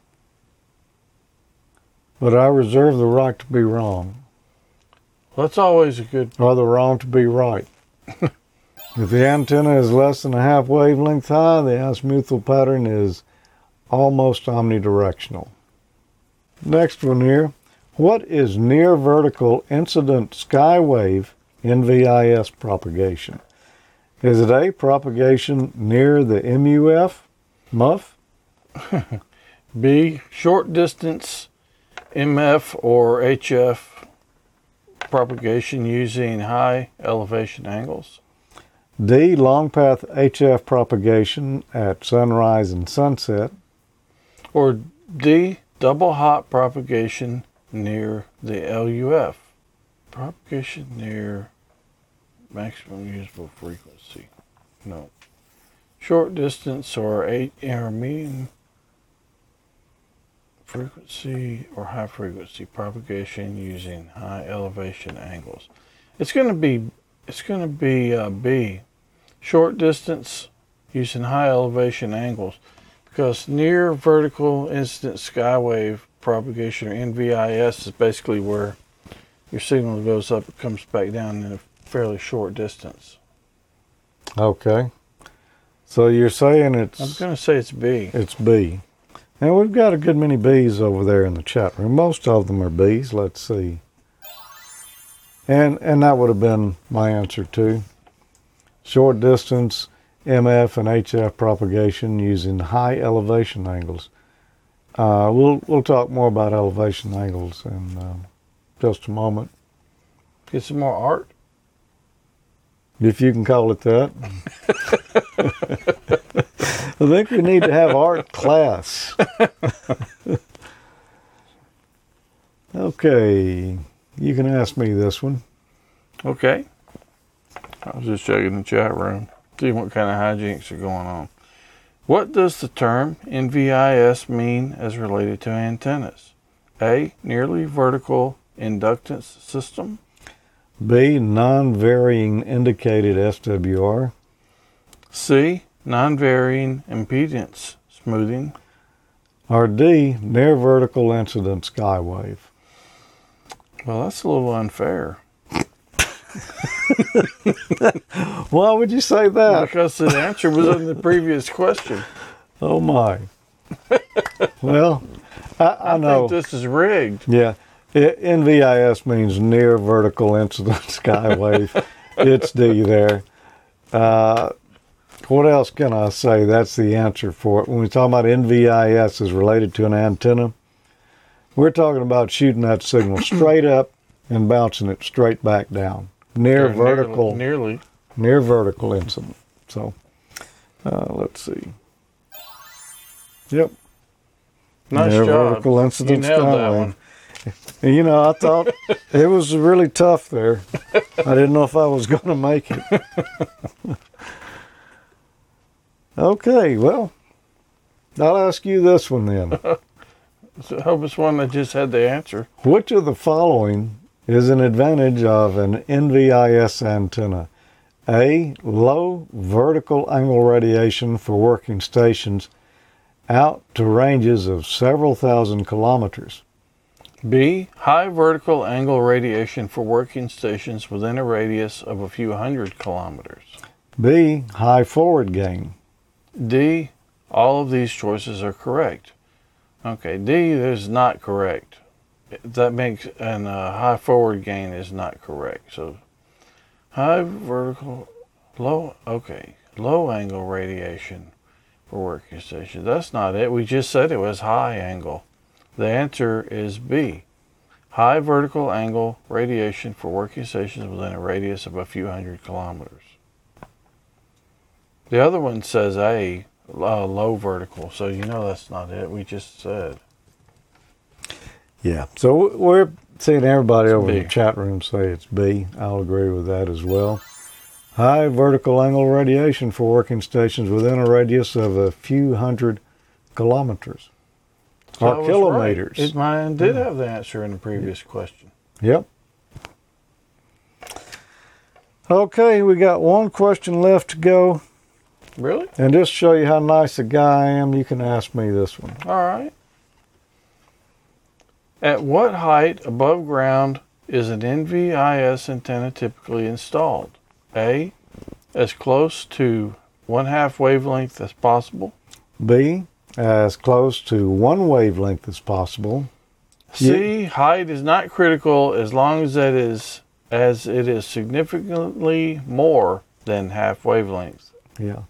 But I reserve the right to be wrong, That's always a good. or the wrong to be right. if the antenna is less than a half wavelength high, the azimuthal pattern is almost omnidirectional. Next one here. What is near vertical incident skywave NVIS propagation? Is it A, propagation near the MUF, MUF? B. Short distance MF or HF propagation using high elevation angles. D, long path HF propagation at sunrise and sunset. Or D. Double hop propagation near the LUF. Propagation near maximum usable frequency. No. Short distance or eight or medium frequency or high frequency propagation using high elevation angles. It's going to be it's going to be uh, B. Short distance using high elevation angles because near vertical incident skywave propagation or NVIS is basically where your signal goes up and comes back down in a fairly short distance. Okay. So you're saying it's. I'm going to say it's B. it's B. Now we've got a good many bees over there in the chat room. Most of them are bees. Let's see. And and that would have been my answer too. Short distance MF and HF propagation using high elevation angles. Uh, we'll we'll talk more about elevation angles in um, just a moment, Get some more art. if you can call it that. I think we need to have art class. okay, you can ask me this one. Okay. I was just checking the chat room, seeing what kind of hijinks are going on. What does the term NVIS mean as related to antennas? A. Nearly vertical inductance system. B. Non-varying indicated SWR. C. Non-varying impedance smoothing. Or D. Near vertical incident skywave. Well, that's a little unfair Why would you say that? because the answer was in the previous question. Oh my. well, I, I I know. think this is rigged. Yeah. I NVIS means near vertical incident skywave. it's D there. Uh, what else can I say? That's the answer for it. When we talk about NVIS is related to an antenna, we're talking about shooting that signal straight up and bouncing it straight back down. Near nearly- vertical, Nearly. near vertical incident. So, uh, let's see. Yep. Nice near job. vertical You incident nailed that one. You know, I thought it was really tough there. I didn't know if I was going to make it. okay, well, I'll ask you this one then. So I hope it's one that just had the answer. Which of the following is an advantage of an NVIS antenna? A. Low vertical angle radiation for working stations out to ranges of several thousand kilometers. B. High vertical angle radiation for working stations within a radius of a few hundred kilometers. B. High forward gain. D. All of these choices are correct. Okay, D is not correct. That makes and uh, high forward gain is not correct. So high vertical, low. Okay, low angle radiation for working stations. That's not it. We just said it was high angle. The answer is B. High vertical angle radiation for working stations within a radius of a few hundred kilometers. The other one says A, uh, low vertical, so you know that's not it. We just said. Yeah. So we're seeing everybody It's over in the chat room say it's B. I'll agree with that as well. High vertical angle radiation for working stations within a radius of a few hundred kilometers. So or kilometers. Right. It, mine did hmm. have the answer in the previous question. Yep. Okay, we got one question left to go. Really? And just to show you how nice a guy I am, you can ask me this one. All right. At what height above ground is an NVIS antenna typically installed? A. As close to one half wavelength as possible. B, as close to one wavelength as possible. C. Height is not critical as long as it is as it is significantly more than half wavelength. Yeah.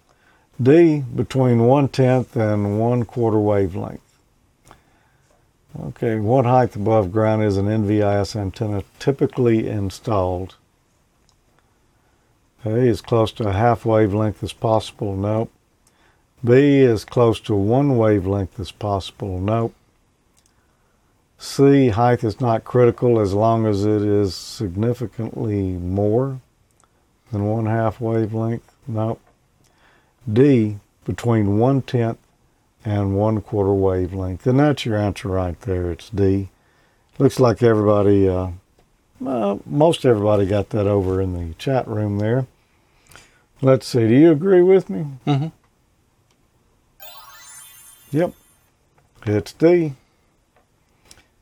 D, between one tenth and one quarter wavelength. Okay, what height above ground is an NVIS antenna typically installed? A as close to a half wavelength as possible. Nope. B is close to one wavelength as possible. Nope. C, height is not critical as long as it is significantly more than one half wavelength. Nope. D, between one tenth and one quarter wavelength. And that's your answer right there. It's D. Looks like everybody, uh, well, most everybody got that over in the chat room there. Let's see. Do you agree with me? Mhm. Yep. It's D.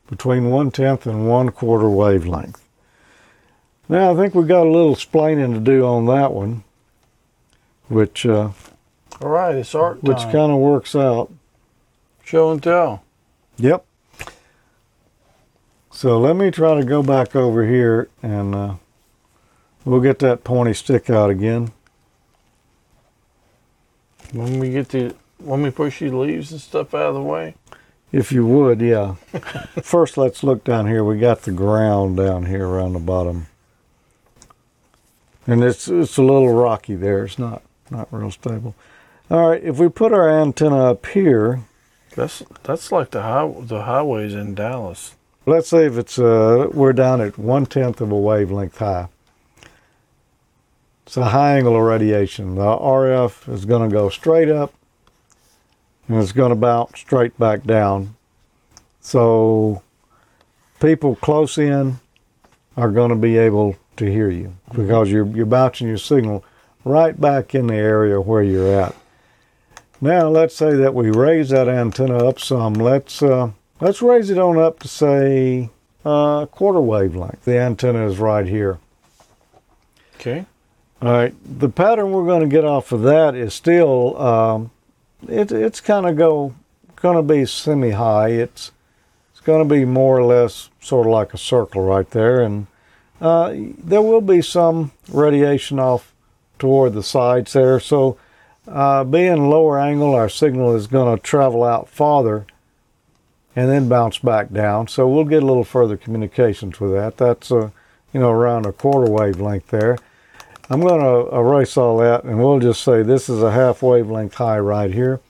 Between one tenth and one quarter wavelength. Now I think we've got a little explaining to do on that one, which uh, All right, it's art which time. kind of works out. Show and tell. Yep. So let me try to go back over here and uh, we'll get that pointy stick out again. When we get to me we push these leaves and stuff out of the way. If you would, yeah. First, let's look down here. We got the ground down here around the bottom. And it's it's a little rocky there. It's not not real stable. All right, if we put our antenna up here, That's that's like the high, the highways in Dallas. let's say if it's uh we're down at one tenth of a wavelength high. It's a high angle of radiation. The RF is going to go straight up and it's going to bounce straight back down. So people close in are going to be able to hear you because you're you're bouncing your signal right back in the area where you're at. Now let's say that we raise that antenna up some. Let's uh, let's raise it on up to say uh, quarter wavelength. The antenna is right here. Okay. All right. The pattern we're going to get off of that is still um, it, it's kind of go going to be semi high. It's it's going to be more or less sort of like a circle right there, and uh, there will be some radiation off toward the sides there. So uh, being lower angle, our signal is going to travel out farther and then bounce back down. So we'll get a little further communications with that. That's uh, you know around a quarter wavelength there. I'm going to erase all that and we'll just say this is a half wavelength high right here.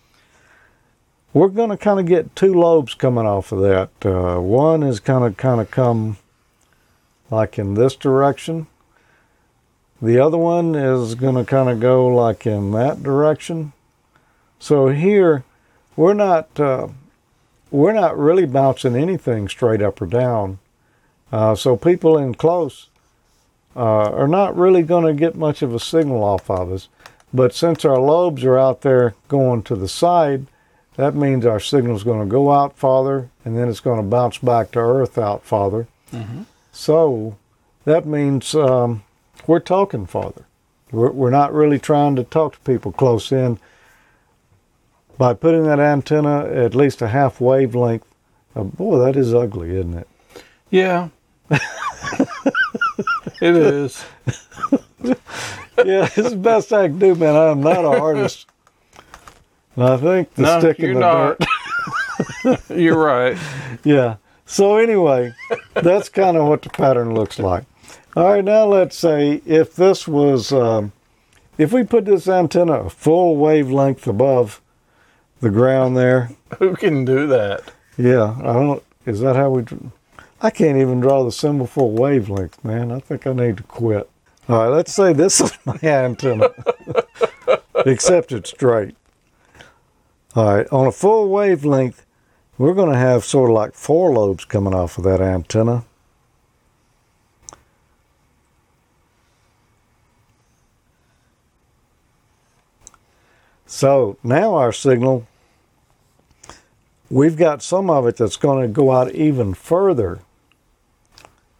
We're going to kind of get two lobes coming off of that. Uh, one is kind of kind of come like in this direction. The other one is going to kind of go like in that direction. So here, we're not uh, we're not really bouncing anything straight up or down. Uh, so people in close uh, are not really going to get much of a signal off of us. But since our lobes are out there going to the side, that means our signal is going to go out farther and then it's going to bounce back to Earth out farther. So that means um, we're talking farther. We're, we're not really trying to talk to people close in. By putting that antenna at least a half wavelength, uh, boy, that is ugly, isn't it? Yeah. it is. yeah, it's the best I can do, man. I'm not an artist. And I think the No, stick in you're the not. dirt. You're right. Yeah. So anyway, that's kind of what the pattern looks like. All right, now let's say if this was, um, if we put this antenna a full wavelength above the ground there, Who can do that? yeah, I don't. Is that how we? I can't even draw the symbol full wavelength, man. I think I need to quit. All right, let's say this is my antenna, except it's straight. All right, on a full wavelength, we're going to have sort of like four lobes coming off of that antenna. So now our signal, we've got some of it that's going to go out even further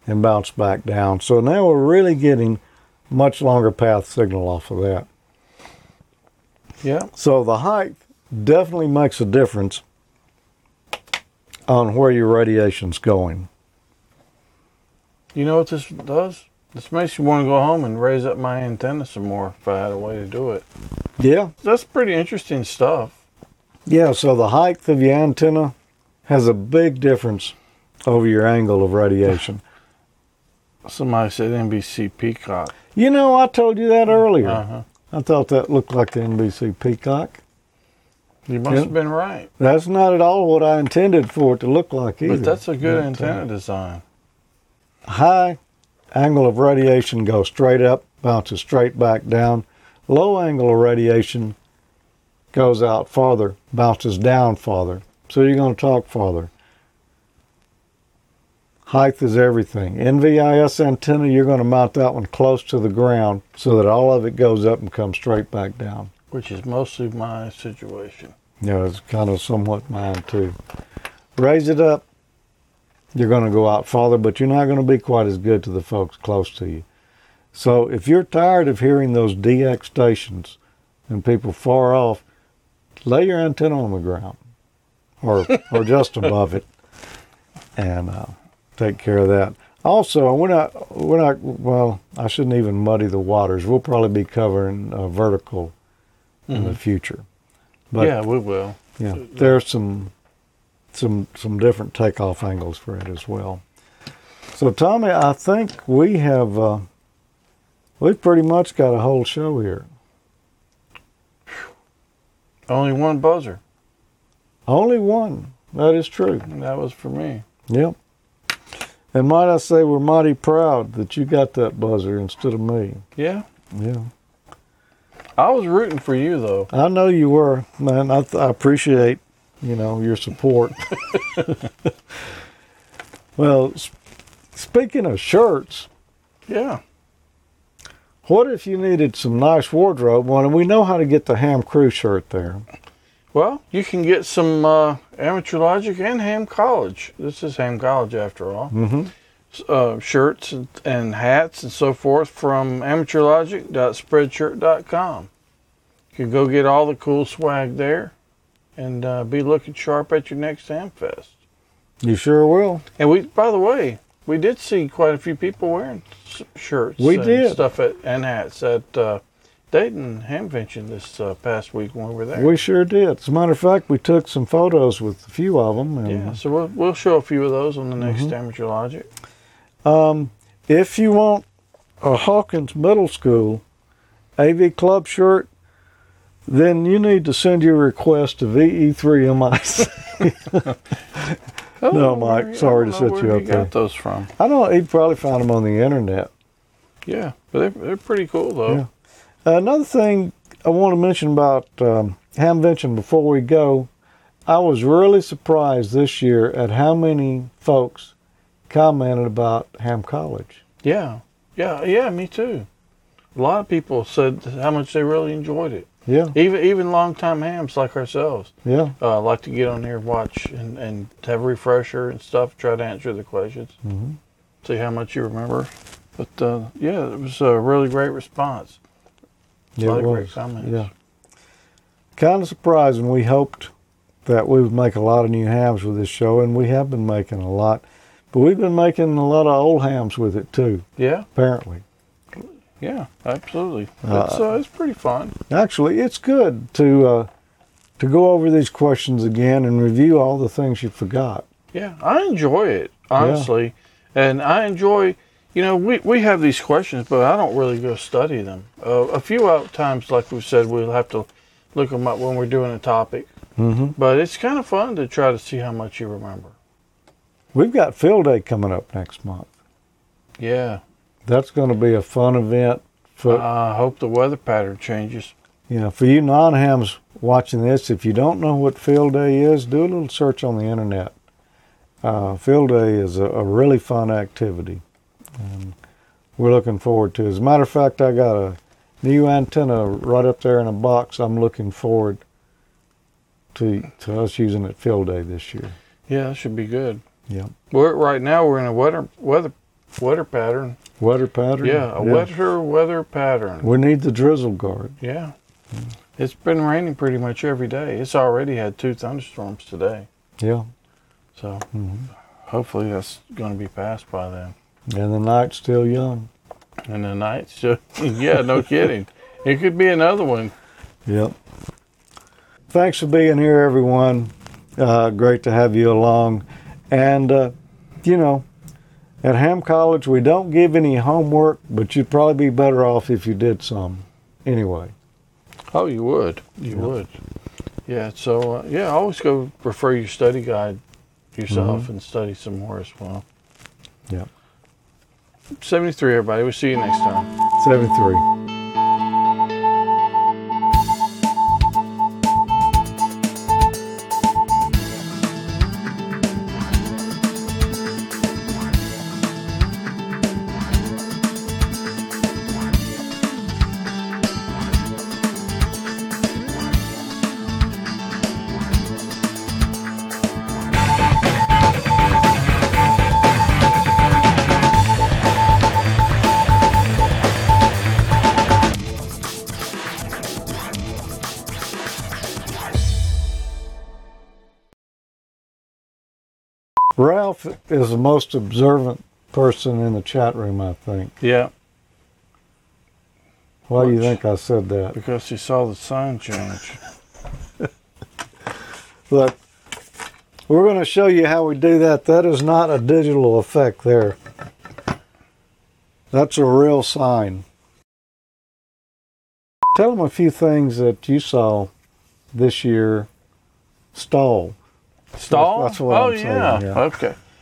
and bounce back down. So now we're really getting much longer path signal off of that. Yeah. So the height definitely makes a difference on where your radiation's going. You know what this does? This makes you want to go home and raise up my antenna some more if I had a way to do it. Yeah. That's pretty interesting stuff. Yeah, so the height of your antenna has a big difference over your angle of radiation. Somebody said NBC Peacock. You know, I told you that earlier. Uh-huh. I thought that looked like the NBC Peacock. You must Yeah. have been right. That's not at all what I intended for it to look like either. But that's a good But, uh, antenna design. high angle of radiation goes straight up, bounces straight back down. Low angle of radiation goes out farther, bounces down farther. So you're going to talk farther. Height is everything. NVIS antenna, you're going to mount that one close to the ground so that all of it goes up and comes straight back down. Which is mostly my situation. Yeah, it's kind of somewhat mine too. Raise it up, you're going to go out farther, but you're not going to be quite as good to the folks close to you. So if you're tired of hearing those DX stations and people far off, lay your antenna on the ground or or just above it, and uh, take care of that. Also, we're not we're not well. I shouldn't even muddy the waters. We'll probably be covering uh, vertical in the future. But yeah, we will. yeah, there's some some some different takeoff angles for it as well. So Tommy, I think we have uh, we've pretty much got a whole show here. Only one buzzer. Only one. That is true. That was for me. Yep. And might I say we're mighty proud that you got that buzzer instead of me. Yeah. Yeah. I was rooting for you though. I know you were, man. I, th- I appreciate, you know, your support. well, s- speaking of shirts, Yeah. what if you needed some nice wardrobe? one? and we know how to get the Ham Crew shirt there. Well, you can get some uh, Amateur Logic and Ham College. This is Ham College after all. Mm-hmm. Uh, shirts and, and hats and so forth from amateurlogic.spreadshirt.com. You can go get all the cool swag there and uh, be looking sharp at your next Hamfest. You sure will. And we, by the way, we did see quite a few people wearing s- shirts. We and did. stuff at, and hats at uh, Dayton Hamvention this uh, past week when we were there. We sure did. As a matter of fact, we took some photos with a few of them. And yeah, so we'll, we'll show a few of those on the next Mm-hmm. Amateur Logic. Um, if you want a Hawkins Middle School AV Club shirt, then you need to send your request to VE3MIC. No, Mike, sorry to set you up there. got those from. I don't know, he probably found them on the internet. Yeah, but they're, they're pretty cool though. Yeah. Another thing I want to mention about um, Hamvention before we go, I was really surprised this year at how many folks commented about Ham College. Yeah, yeah, yeah, me too. A lot of people said how much they really enjoyed it. Yeah, Even even longtime hams like ourselves yeah. uh, like to get on here, watch, and, and have a refresher and stuff. Try to answer the questions. Mhm. See how much you remember. But uh, yeah, it was a really great response. A Yeah, lot it of great comments. Yeah. Kind of surprising. We hoped that we would make a lot of new hams with this show, and we have been making a lot. But we've been making a lot of old hams with it too, Yeah, apparently. yeah, absolutely. Uh, it's uh, it's pretty fun. Actually, it's good to uh, to go over these questions again and review all the things you forgot. Yeah, I enjoy it honestly, and I enjoy. You know, we, we have these questions, but I don't really go study them. Uh, a few out times, like we said, we'll have to look them up when we're doing a topic. Mm-hmm. But it's kind of fun to try to see how much you remember. We've got field day coming up next month. Yeah, That's going to be a fun event. For I hope the weather pattern changes. you know, for you non-hams watching this, if you don't know what field day is, do a little search on the internet. Uh, field day is a, a really fun activity, and we're looking forward to. it. As a matter of fact, I got a new antenna right up there in a box. I'm looking forward to to us using it field day this year. Yeah, that should be good. Yeah. We're right now we're in a weather weather weather pattern. Weather pattern. Yeah, a wetter weather pattern. We need the drizzle guard. Yeah. It's been raining pretty much every day. It's already had two thunderstorms today. Yeah. So Mhm. hopefully that's going to be passed by then. And the night's still young. And the nights just, yeah, no kidding. It could be another one. Yep. Thanks for being here, everyone. Uh, great to have you along. And, uh, you know, at Ham College, we don't give any homework, but you'd probably be better off if you did some. Anyway, Oh, you would. You would. Yeah. So uh, yeah, always go refer your study guide yourself and study some more as well. Yeah. Seventy three, everybody. We'll see you next time. 73. Ralph is the most observant person in the chat room, I think. Yeah, Why do you think I said that? because he saw the sign change. Look, we're going to show you how we do that. That is not a digital effect there. That's a real sign. Tell them a few things that you saw this year stall. Stall. That's what oh I'm saying, yeah. yeah. Okay.